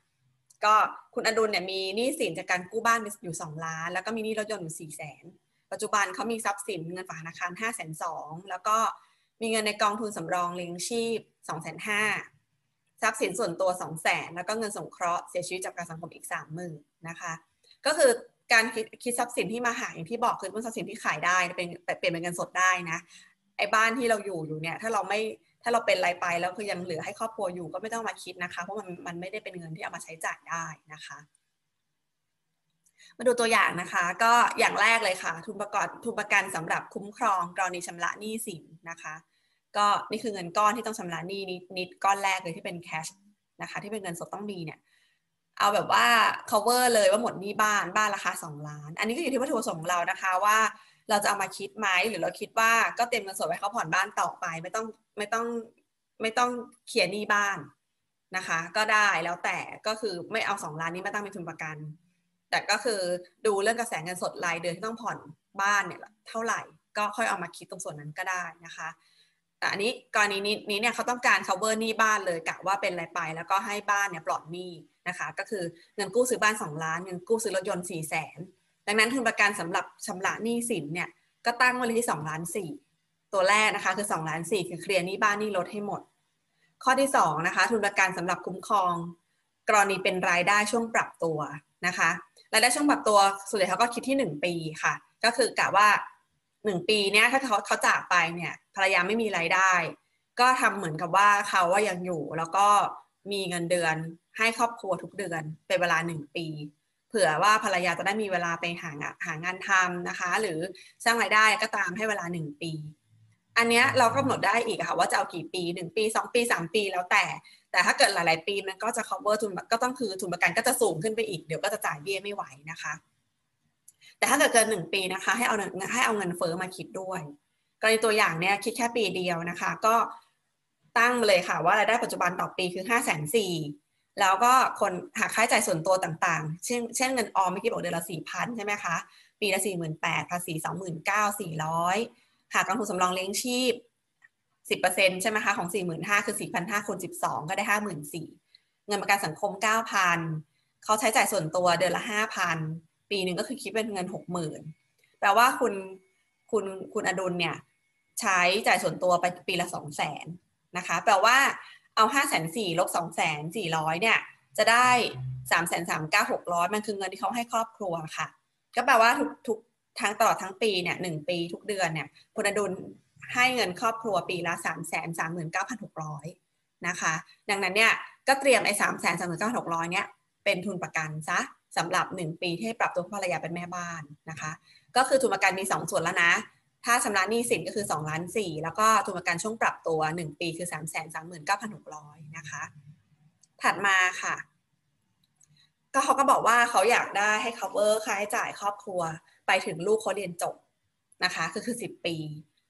ก็คุณอดุลเนี่ยมีหนี้สินจากการกู้บ้านอยู่ 2 ล้าน แล้วก็มีหนี้รถยนต์อยู่4 0 0 0 0 0 ปัจจุบันเขามีทรัพย์สินเงินฝากธนาคาร 5 2 0 0 0แล้วก็มีเงินในกองทุนสำรองเลี้ยงชีพ 2 5 0 0 0ทรัพย์สินส่วนตัว2 0 0 0 0 0แล้วก็เงินสงเคราะห์เสียชีวิตจากการสังคมอีก 3 0,000นะคะ ก็คือการคิดคิดทรัพย์สินที่มาหาอย่างที่บอกคือเป็นทรัพย์สินที่ขายได้เป็นเปลี่ยนเป็นเงินสดได้นะไอ้บ้านที่เราอยู่อยู่เนี่ยถ้าเราไม่ถ้าเราเป็นรายไปแล้วคือยังเหลือให้ครอบครัวอยู่ก็ไม่ต้องมาคิดนะคะ เพราะมันมันไม่ได้เป็นเงินที่เอามาใช้จ่ายได้นะคะ มาดูตัวอย่างนะคะ ก็อย่างแรกเลยค่ะ ทุนประกอบทุนประกันสำหรับคุ้มครองกรณีชำระหนี้สินนะคะ ก็นี่คือเงินก้อนที่ต้องชำระหนี้นิดก้อนแรกเลยที่เป็นแคชนะคะที่เป็นเงินสดต้องมีเนี่ยเอาแบบว่า cover เลยว่าหมดหนี้บ้านบ้านราคา 2 ล้าน อันนี้ก็อยู่ที่วัตถุประสงค์ของเรานะคะว่าเราจะเอามาคิดไหมหรือเราคิดว่าก็เต็มเงินสดไว้เขาผ่อนบ้านต่อไป ไม่ต้องไม่ต้องไม่ต้องเคลียร์หนี้บ้านนะคะ ก็ได้แล้วแต่ก็คือไม่เอาสองล้านนี้มาตั้งเป็นทุนประกัน แต่ก็คือดูเรื่องกระแสเงินสดรายเดือนที่ต้องผ่อนบ้านเนี่ยเท่าไหร่ก็ค่อยเอามาคิดตรงส่วนนั้นก็ได้นะคะแต่อันนี้กรณีนี้เนี่ยเขาต้องการ cover หนี้บ้านเลยกะว่าเป็นรายไป แล้วก็ให้บ้านเนี่ยปลอดหนี้นะคะก็คือเงินกู้ซื้อบ้าน 2 ล้านเงินกู้ซื้อรถยนต์4 0 0แสนดังนั้นทุนประกันสำหรับชำระหนี้สินเนี่ยก็ตั้งไว้เลยที่2ล้าน4ตัวแรกนะคะคือ2ล้าน4คือเคลียร์หนี้บ้านหนี้รถให้หมด ข้อที่2นะคะทุนประกันสำหรับคุ้มครอง กรณีเป็นรายได้ช่วงปรับตัว นะคะรายได้ช่วงปรับตัวส่วนใหญ่เขาก็คิดที่ 1 ปีค่ะ ก็คือกะว่า 1 ปีเนี้ยถ้าเขาเขาจากไปเนี่ยภรรยาไม่มีรายได้ ก็ทำเหมือนกับว่าเขาว่ายังอยู่แล้วก็มีเงินเดือนให้ครอบครัวทุกเดือนเป็นเวลา 1 ปี เผื่อว่าภรรยาจะได้มีเวลาไปหางหางานทำนะคะ หรือสร้างรายได้ก็ตามให้เวลาหนึ่งปี อันเนี้ยเราก็กำหนดได้อีกค่ะว่าจะเอากี่ปีหนึ่งปีสองปีสามปีแล้วแต่ แต่ถ้าเกิดหลาย ๆ ปีมันก็จะ cover ทุนก็ต้องคือทุนประกันก็จะสูงขึ้นไปอีกเดี๋ยวก็จะจ่ายเบี้ยไม่ไหวนะคะ แต่ถ้าเกิดเกินหนึ่งปีนะคะ ให้เอาให้เอาเงินเฟอ้อมาคิดด้วยกรณีตัวอย่างเนี่ยคิดแค่ปีเดียวนะคะ ก็ตั้งเลยค่ะว่ารายได้ปัจจุบันต่อปีคือห้าแสนสี่แล้วก็คนหากค่าใช้จ่ายส่วนตัวต่างๆ เช่นเช่นเงินออมเมื่อกี้บอกเดือนละสี่พันใช่ไหมคะ ปีละสี่หมื่นแปดภาษีสองหมื่นเก้าสี่ร้อยหากกองทุนสำรองเลี้ยงชีพ สิบเปอร์เซ็นใช่ไหมคะของสี่หมื่นห้าคือสี่พันห้าคูณสิบสองก็ได้ห้าหมื่นสี่เงินประกันสังคมเก้าพันเขาใช้จ่ายส่วนตัวเดือนละห้าพันปีหนึ่งก็คือคิดเป็นเงินหกหมื่นแปลว่าคุณคุณคุณอดุลเนี่ยใช้จ่ายส่วนตัวไปปีละสองแสนนะคะแปลว่าเอาห้าแสนสี่ลบสองแสนสี่ร้อยเนี่ยจะได้สามแสนสามเก้าหกร้อยมันคือเงินที่เขาให้ครอบครัวค่ะ ก็แปลว่าทุกทุกทั้งตลอดทั้งปีเนี่ยหนึ่งปีทุกเดือนเนี่ยคุณอดุล ให้เงินครอบครัวปีละสามแสนสามหมื่นเก้าพันหกร้อยนะคะ ดังนั้นเนี่ยก็เตรียมไอ้สามแสนสามหมื่นเก้าพันหกร้อยเนี่ยเป็นทุนประกันซะสำหรับหนึ่งปีที่ปรับตัวภรรยาเป็นแม่บ้านนะคะ ก็คือทุนประกันมีสองส่วนแล้วนะ ถ้าชำระหนี้สินก็คือ2ล้าน4แล้วก็ทุนประกันช่วงปรับตัว 1 ปีคือ 3 3 9 6 0 0 นะคะ ถัดมาค่ะ ก็เขาก็บอกว่าเขาอยากได้ให้ cover ค่าใช้จ่ายครอบครัวไปถึงลูกเขาเรียนจบนะคะ ก็คือ 10 ปี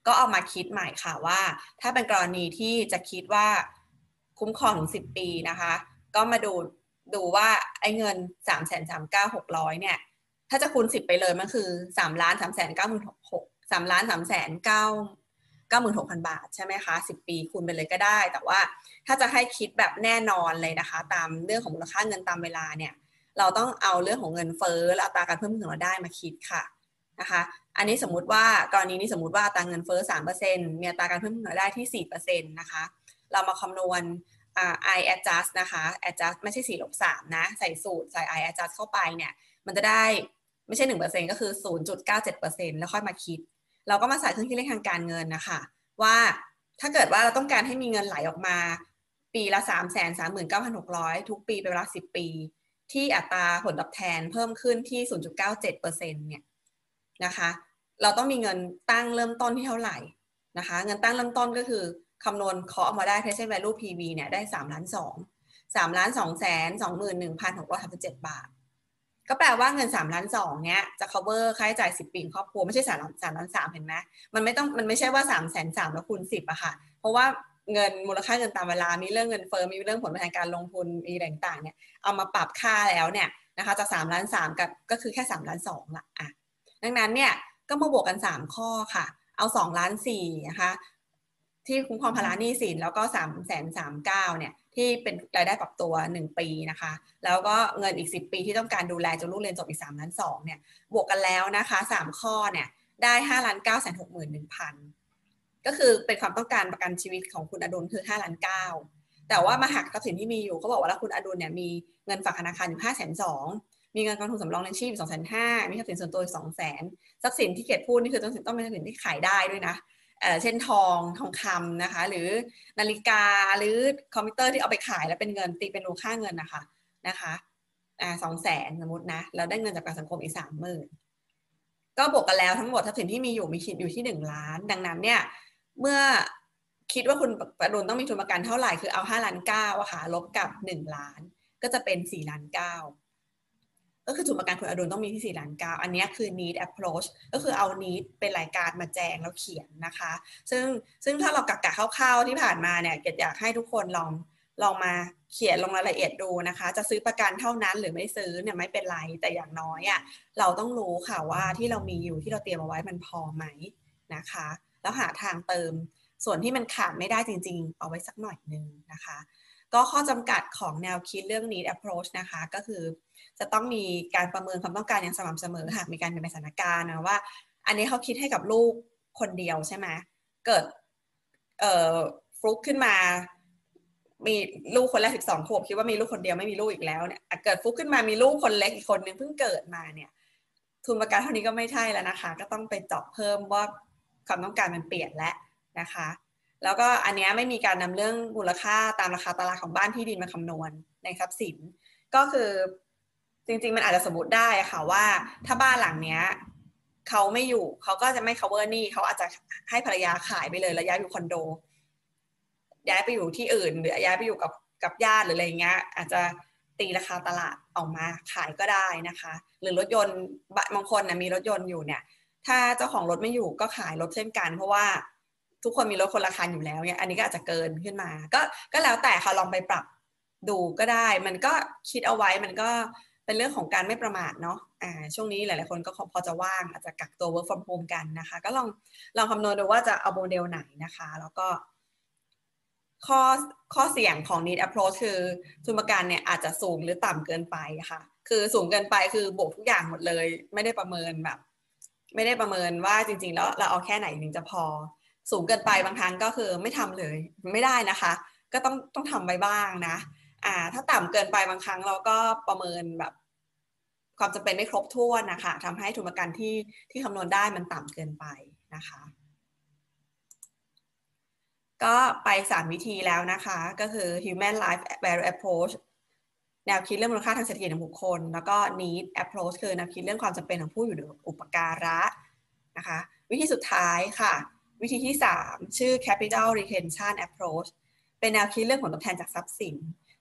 ก็เอามาคิดใหม่ค่ะว่า ถ้าเป็นกรณีที่จะคิดว่าคุ้มครองถึง10ปีนะคะ ก็มาดูดูว่าไอ้เงิน3 3 9 6 0 0เก้าหกร้อยเนี่ย ถ้าจะคูณ10ไปเลยมันคือ3ล้าน3 9 6 0สนเก้าหมื่นหกสามล้านสามแสนเก้าเก้าหมื่นหกพันบาทใช่ไหมคะสิบปีคูณไปเลยก็ได้ แต่ว่าถ้าจะให้คิดแบบแน่นอนเลยนะคะ ตามเรื่องของมูลค่าเงินตามเวลาเนี่ย เราต้องเอาเรื่องของเงินเฟ้อและอัตราการเพิ่มขึ้นของราได้มาคิดค่ะ นะคะอันนี้สมมุติว่ากรณีนี้สมมติว่าอัตาเงินเฟ้อสามเปอร์เซ็นต์มีอัตาการเพิ่มหนของเราได้ที่สี่เปอร์เซ็นต์นะคะเรามาคำนวณ i adjust นะคะ adjust ไม่ใช่สี่ลบสามนะ ใส่สูตรใส่ i adjust เข้าไปเนี่ย มันจะได้ไม่ใช่หนึ่งเปอร์เซ็นก็คือศูนย์จุดเก้าเจ็ดเปอร์เซ็นแล้วค่อยมาคิด เราก็มาใส่เครื่องคิดเลขทางการเงินนะคะ ว่าถ้าเกิดว่าเราต้องการให้มีเงินไหลออกมา ปีละ 3 3 9 6 0 0 ทุกปีเป็นเวลา 10 ปี ที่อัตราผลตอบแทนเพิ่มขึ้นที่ 0.97%เนี่ย นะคะ เราต้องมีเงินตั้งเริ่มต้นที่เท่าไหร่นะคะ เงินตั้งเริ่มต้นก็คือคำนวณเคาะออกมาได้ present value PV เนี่ยได้3ล้าน2สามล้านสองแสนสองหมื่นหนึ่งพันหกร้อยสามสิบเจ็ดบาท ก็แปลว่าเงินสามล้านสองเนี้ยจะ cover ค่าใช้จ่ายสิบปีของครอบครัวไม่ใช่สามล้านสามล้านสามเห็นไหมมันไม่ต้องมันไม่ใช่ว่าสามแสนสามแล้วคูณสิบอะค่ะ เพราะว่าเงินมูลค่าเงินตามเวลา มีเรื่องเงินเฟ้อมีเรื่องผลประกอบการลงทุนมีอะไรต่างเนี่ยเอามาปรับค่าแล้วเนี่ยนะคะจากสามล้านสามกับก็คือแค่สามล้านสองละอะ ดังนั้นเนี่ยก็มาบวกกันสามข้อค่ะ เอาสองล้านสี่นะคะที่คุ้มครองภาระหนี้สินแล้วก็สามแสนสามเก้าเนี่ยที่เป็นรายได้ปรับตัว 1 ปีนะคะ แล้วก็เงินอีก 10 ปีที่ต้องการดูแลจนลูกเรียนจบอีก3ล้าน2เนี่ยบวกกันแล้วนะคะ 3 ข้อเนี่ยได้5ล้าน9แสน6หมื่น1พันก็คือเป็นความต้องการประกันชีวิตของคุณอดุลคือ5ล้าน9แต่ว่ามาหักทรัพย์สินที่มีอยู่เขาบอกว่าแล้วคุณอดุลเนี่ยมีเงินฝากธนาคารอยู่5แสน2 มีเงินกองทุนสำรองเลี้ยงชีพสองแสนห้ามีทรัพย์สินส่วนตัวอีก2แสนทรัพย์สินที่เกียรติพูดนี่คือต้องต้องเป็นทรัพย์สินที่ขายได้ด้วยนะเช่นทองทองคำนะคะ หรือนาฬิกาหรือคอมพิวเตอร์ที่เอาไปขายแล้วเป็นเงินตีเป็นมูลค่าเงินนะคะนะคะสองแสนสมมตินะแล้วได้เงินจากประกันสังคมอีกสามหมื่นก็บวกกันแล้วทั้งหมดทรัพย์สินที่มีอยู่มีคิดอยู่ที่หนึ่งล้าน ดังนั้นเนี่ยเมื่อคิดว่าคุณประดุลต้องมีทุนประกันเท่าไหร่คือเอาห้าล้านเก้าอะค่ะลบกับหนึ่งล้าน ก็จะเป็นสี่ล้านเก้า ก็คือทุนประกันคุณอดุลต้องมีที่4ล้านเก้าอันนี้คือ need approach ก็คือเอา need เป็นรายการมาแจงแล้วเขียนนะคะ ซึ่งซึ่งถ้าเรากักกะคร่าวๆที่ผ่านมาเนี่ยเกดอยากให้ทุกคนลองลองมาเขียนลงรายละเอียดดูนะคะ จะซื้อประกันเท่านั้นหรือไม่ซื้อเนี่ยไม่เป็นไรแต่อย่างน้อยอะ่ะเราต้องรู้ค่ะว่าที่เรามีอยู่ที่เราเตรียมเอาไว้มันพอไหมนะคะ แล้วหาทางเติม ส่วนที่มันขาดไม่ได้จริง ๆ เอาไว้สักหน่อยนึงนะคะ ก็ข้อจำกัดของแนวคิดเรื่อง need approach นะคะ ก็คือ จะต้องมีการประเมินความต้องการอย่างสม่ำเสมอหากมีการเปลี่ยนแปลงสถานการณ์นะว่า อันนี้เขาคิดให้กับลูกคนเดียวใช่ไหมเกิดเอ่อฟลุกขึ้นมา มีลูกคนแรกสิบสองขวบคิดว่ามีลูกคนเดียวไม่มีลูกอีกแล้วเนี่ยเกิดฟลุกขึ้นมามีลูกคนเล็กอีกคนนึงเพิ่งเกิดมาเนี่ย ทุนประกันเท่านี้ก็ไม่ใช่แล้วนะคะ ก็ต้องไปเจาะเพิ่มว่าความต้องการมันเปลี่ยนแล้วนะคะ แล้วก็อันนี้ไม่มีการนำเรื่องมูลค่าตามราคาตลาดของบ้านที่ดินมาคำนวณในทรัพย์สิน ก็คือ จริง ๆ มันอาจจะสมมติได้ค่ะว่า ถ้าบ้านหลังเนี้ยเขาไม่อยู่เขาก็จะไม่ cover หนี้เขาอาจจะให้ภรรยาขายไปเลยแล้วย้ายอยู่คอนโด ย้ายไปอยู่ที่อื่น หรือย้ายไปอยู่กับกับญาติหรืออะไรเงี้ย อาจจะตีราคาตลาดออกมาขายก็ได้นะคะ หรือรถยนต์บางคนนะมีรถยนต์อยู่เนี่ย ถ้าเจ้าของรถไม่อยู่ก็ขายรถเช่นกัน เพราะว่าทุกคนมีรถคนละคันอยู่แล้วเนี่ยอันนี้ก็อาจจะเกินขึ้นมา ก็ก็แล้วแต่ค่ะลองไปปรับดูก็ได้ มันก็คิดเอาไว้มันก็ เป็นเรื่องของการไม่ประมาทเนาะอ่าช่วงนี้หลาย ๆ คนก็พอจะว่างอาจจะกักตัว work from home กันนะคะ ก็ลองลองคำนวณดูว่าจะเอาโมเดลไหนนะคะ แล้วก็ข้อข้อเสี่ยงของ need approach คือทุนประกันเนี่ยอาจจะสูงหรือต่ำเกินไปค่ะ คือสูงเกินไปคือบวกทุกอย่างหมดเลย ไม่ได้ประเมินแบบ ไม่ได้ประเมินว่าจริง ๆ แล้วเราเอาแค่ไหนถึงจะพอ สูงเกินไปบางครั้งก็คือไม่ทำเลย ไม่ได้นะคะ ก็ต้องต้องทำไปบ้างนะ อ่าถ้าต่ำเกินไปบางครั้งเราก็ประเมินแบบความจำเป็นไม่ครบถ้วนนะคะทำให้ทุนประกันที่ที่คำนวณได้มันต่ำเกินไปนะคะ ก็ไปสามวิธีแล้วนะคะ ก็คือ human life value approach แนวคิดเรื่องมูลค่าทางเศรษฐกิจของบุคคล แล้วก็ need approach คือแนวคิดเรื่องความจำเป็นของผู้อยู่ในอุปการะนะคะ วิธีสุดท้ายค่ะ วิธีที่ 3 ชื่อ capital retention approach เป็นแนวคิดเรื่องผลตอบแทนจากทรัพย์สิน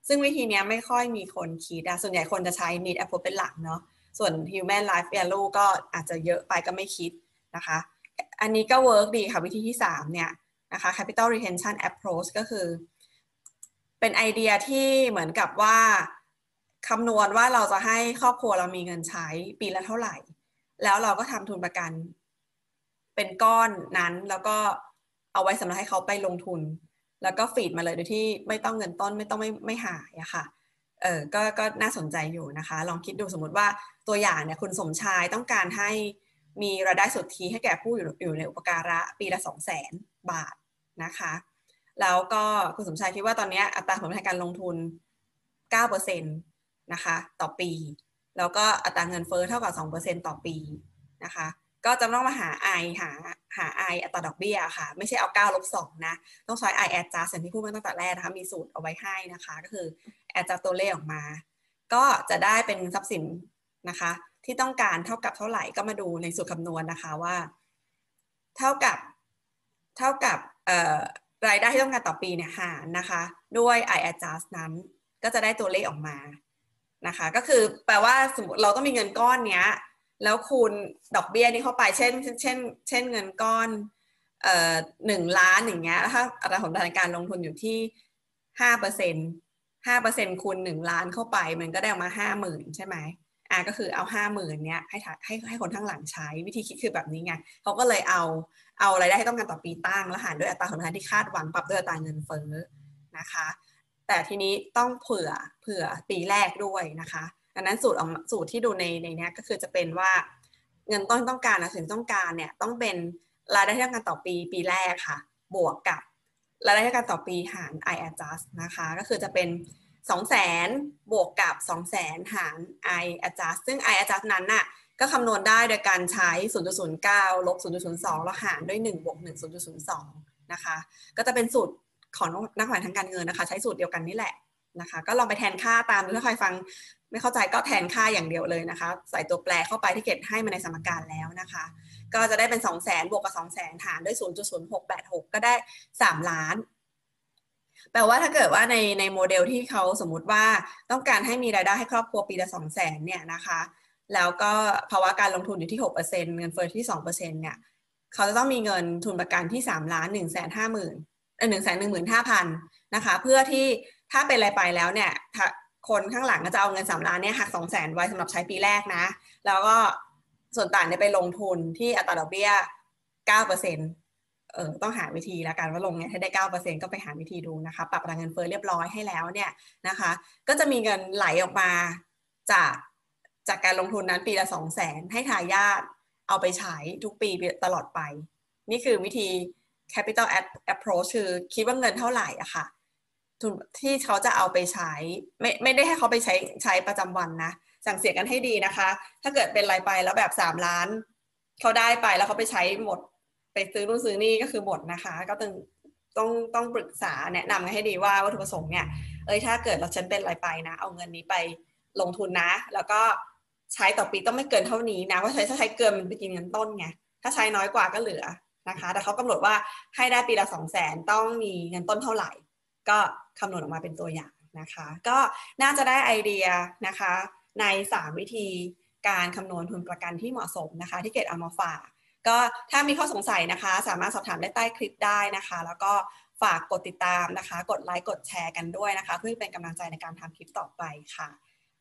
ซึ่งวิธีนี้ไม่ค่อยมีคนคิดอะส่วนใหญ่คนจะใช้ need approach เป็นหลักเนาะส่วน human life value ก็อาจจะเยอะไปก็ไม่คิดนะคะ อันนี้ก็ work ดีค่ะวิธีที่ 3 เนี่ยนะคะ capital retention approach ก็คือ เป็นไอเดียที่เหมือนกับว่าคำนวณว่าเราจะให้ครอบครัวเรามีเงินใช้ปีละเท่าไหร่ แล้วเราก็ทำทุนประกัน เป็นก้อนนั้นแล้วก็เอาไว้สำหรับให้เขาไปลงทุน แล้วก็ feed มาเลยโดยที่ไม่ต้องเงินต้นไม่ต้องไม่ไม่หายอะค่ะเออก็ก็น่าสนใจอยู่นะคะ ลองคิดดูสมมติว่าตัวอย่างเนี่ยคุณสมชายต้องการให้มีรายได้สุทธิให้แก่ผู้อยู่อยู่ในอุปการะปีละสองแสนบาทนะคะแล้วก็คุณสมชายคิดว่าตอนนี้อัตราผลตอบแทนการลงทุน 9%นะคะต่อปี แล้วก็อัตราเงินเฟ้อเท่ากับ 2%ต่อปีนะคะ ก็จะต้องมาหา i หาหา i อัตราดอกเบี้ยค่ะ ไม่ใช่เอา9ลบ2นะ ต้องใช้ i adjust อย่างที่พูดมาตั้งแต่แรกนะคะ มีสูตรเอาไว้ให้นะคะ ก็คือ adjust ตัวเลขออกมา ก็จะได้เป็นทรัพย์สินนะคะ ที่ต้องการเท่ากับเท่าไหร่ก็มาดูในสูตรคำนวณนะคะว่า เท่ากับเท่ากับรายได้ที่ต้องการต่อปีเนี่ยหารนะคะ ด้วย i adjust นั้นก็จะได้ตัวเลขออกมานะคะ ก็คือแปลว่าสมมติเราต้องมีเงินก้อนเนี้ย แล้วคูณดอกเบี้ยนี้เข้าไปเช่น เช่น เช่นเงินก้อนเอ่อหนึ่งล้านอย่างเงี้ยถ้าอัตราผลตอบแทนการลงทุนอยู่ที่ห้าเปอร์เซ็นห้าเปอร์เซ็นคูณหนึ่งล้านเข้าไป มันก็ได้ออกมาห้าหมื่นใช่ไหมอ่าก็คือเอาห้าหมื่นเนี้ยให้ให้ให้คนทั้งหลังใช้วิธีคิดคือแบบนี้ไงเขาก็เลยเอาเอารายได้ที่ต้องการต่อปีตั้งแล้วหารด้วยอัตราผลตอบแทนที่คาดหวังปรับด้วยอัตราเงินเฟ้อนะคะ แต่ทีนี้ต้องเผื่อเผื่อปีแรกด้วยนะคะ ดังนั้นสูตรสูตรที่ดูในในนี้ก็คือจะเป็นว่าเงินต้นต้องการนะสิ่งต้องการเนี่ยต้องเป็นรายได้ที่ต้องการต่อปีปีแรกค่ะ บวกกับรายได้ที่ต้องการต่อปีหาร i adjust นะคะ ก็คือจะเป็น2 0 0 0 0 0บวกกับ 2 0 0 0 0 0หาร i adjust ซึ่ง i adjust นั้นน่ะก็คำนวณได้โดยการใช้ 0.09 ลบ 0.02 แล้วหารด้วย 1 บวก 1 0.02 นะคะ ก็จะเป็นสูตรของนักวางทางการเงินนะคะ ใช้สูตรเดียวกันนี่แหละนะคะ ก็ลองไปแทนค่าตามถ้าใครฟัง ไม่เข้าใจก็แทนค่าอย่างเดียวเลยนะคะ ใส่ตัวแปรเข้าไปที่เกตให้มาในสมการแล้วนะคะ ก็จะได้เป็น 2 0 0 0 0 0บวกกับ 2 0 0 0 0 0หารด้วย 0.0686 ก็ได้ 3 ล้าน แปลว่าถ้าเกิดว่าในในโมเดลที่เขาสมมติว่าต้องการให้มีรายได้ให้ครอบครัวปีละ2 0 0 0 0 0เนี่ยนะคะ แล้วก็ภาวะการลงทุนอยู่ที่ 6%เงินเฟ้อที่ 2%เนี่ยเขาจะต้องมีเงินทุนประกันที่ 3 ล้าน1 5 0 0 0 0เออ1 1 5 0 0 0นะคะ เพื่อที่ถ้าเป็นอะไรไปแล้วเนี่ย คนข้างหลังก็จะเอาเงินสามล้านเนี่ยหักสองแสนไว้สำหรับใช้ปีแรกนะ แล้วก็ส่วนต่างเนี่ยไปลงทุนที่อัตราดอกเบี้ยเก้าเปอร์เซ็นเออต้องหาวิธีแล้วกันว่าลงเนี่ยถ้าได้เก้าเปอร์เซ็นก็ไปหาวิธีดูนะคะ ปรับรางเงินเฟ้อเรียบร้อยให้แล้วเนี่ยนะคะ ก็จะมีเงินไหลออกมาจากจากการลงทุนนั้นปีละสองแสนให้ทายาทเอาไปใช้ทุกปีตลอดไป นี่คือวิธี capital approach คือคิดว่าเงินเท่าไหร่อะค่ะ ที่เขาจะเอาไปใช้ ไม่ไม่ได้ให้เขาไปใช้ใช้ประจำวันนะสั่งเสียกันให้ดีนะคะ ถ้าเกิดเป็นรายไปแล้วแบบสามล้าน เขาได้ไปแล้วเขาไปใช้หมด ไปซื้อนู่นซื้อนี่ก็คือหมดนะคะ ก็ต้องต้องต้องปรึกษาแนะนำให้ดีว่าวัตถุประสงค์เนี่ยเอ้ยถ้าเกิดเราฉันเป็นรายไปนะ เอาเงินนี้ไปลงทุนนะ แล้วก็ใช้ต่อปีต้องไม่เกินเท่านี้นะว่าใช้ถ้าใช้เกินมันไปกินเงินต้นไงถ้าใช้น้อยกว่าก็เหลือนะคะ แต่เขากำหนดว่าให้ได้ปีละสองแสนต้องมีเงินต้นเท่าไหร่ ก็ คำนวณออกมาเป็นตัวอย่างนะคะ ก็น่าจะได้ไอเดียนะคะใน 3 วิธีการคำนวณทุนประกันที่เหมาะสมนะคะ ที่เกดเอามาฝากก็ถ้ามีข้อสงสัยนะคะ สามารถสอบถามได้ใต้คลิปได้นะคะ แล้วก็ฝากกดติดตามนะคะ กดไลค์กดแชร์กันด้วยนะคะ เพื่อเป็นกำลังใจในการทำคลิปต่อไปค่ะ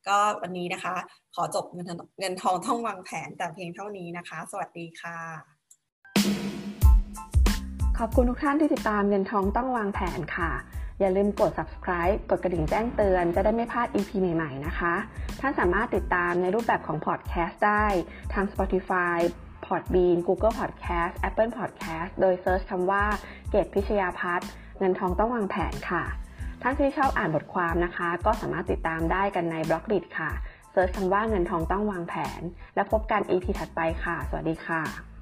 ก็วันนี้นะคะ ขอจบเงินเงินทองต้องวางแผนแต่เพียงเท่านี้นะคะ สวัสดีค่ะ ขอบคุณทุกท่านที่ติดตามเงินทองต้องวางแผนค่ะ อย่าลืมกด subscribe กดกระดิ่งแจ้งเตือนจะได้ไม่พลาด EP ใหม่ๆนะคะ ท่านสามารถติดตามในรูปแบบของ podcast ได้ทาง Spotify Podbean Google Podcast Apple Podcast โดยเซิร์ชคำว่าเกตพิชยาพัฒน์เงินทองต้องวางแผนค่ะ ท่านที่ชอบอ่านบทความนะคะ ก็สามารถติดตามได้กันใน Blockdit ค่ะ search คำว่าเงินทองต้องวางแผน แล้วพบกัน EP ถัดไปค่ะ สวัสดีค่ะ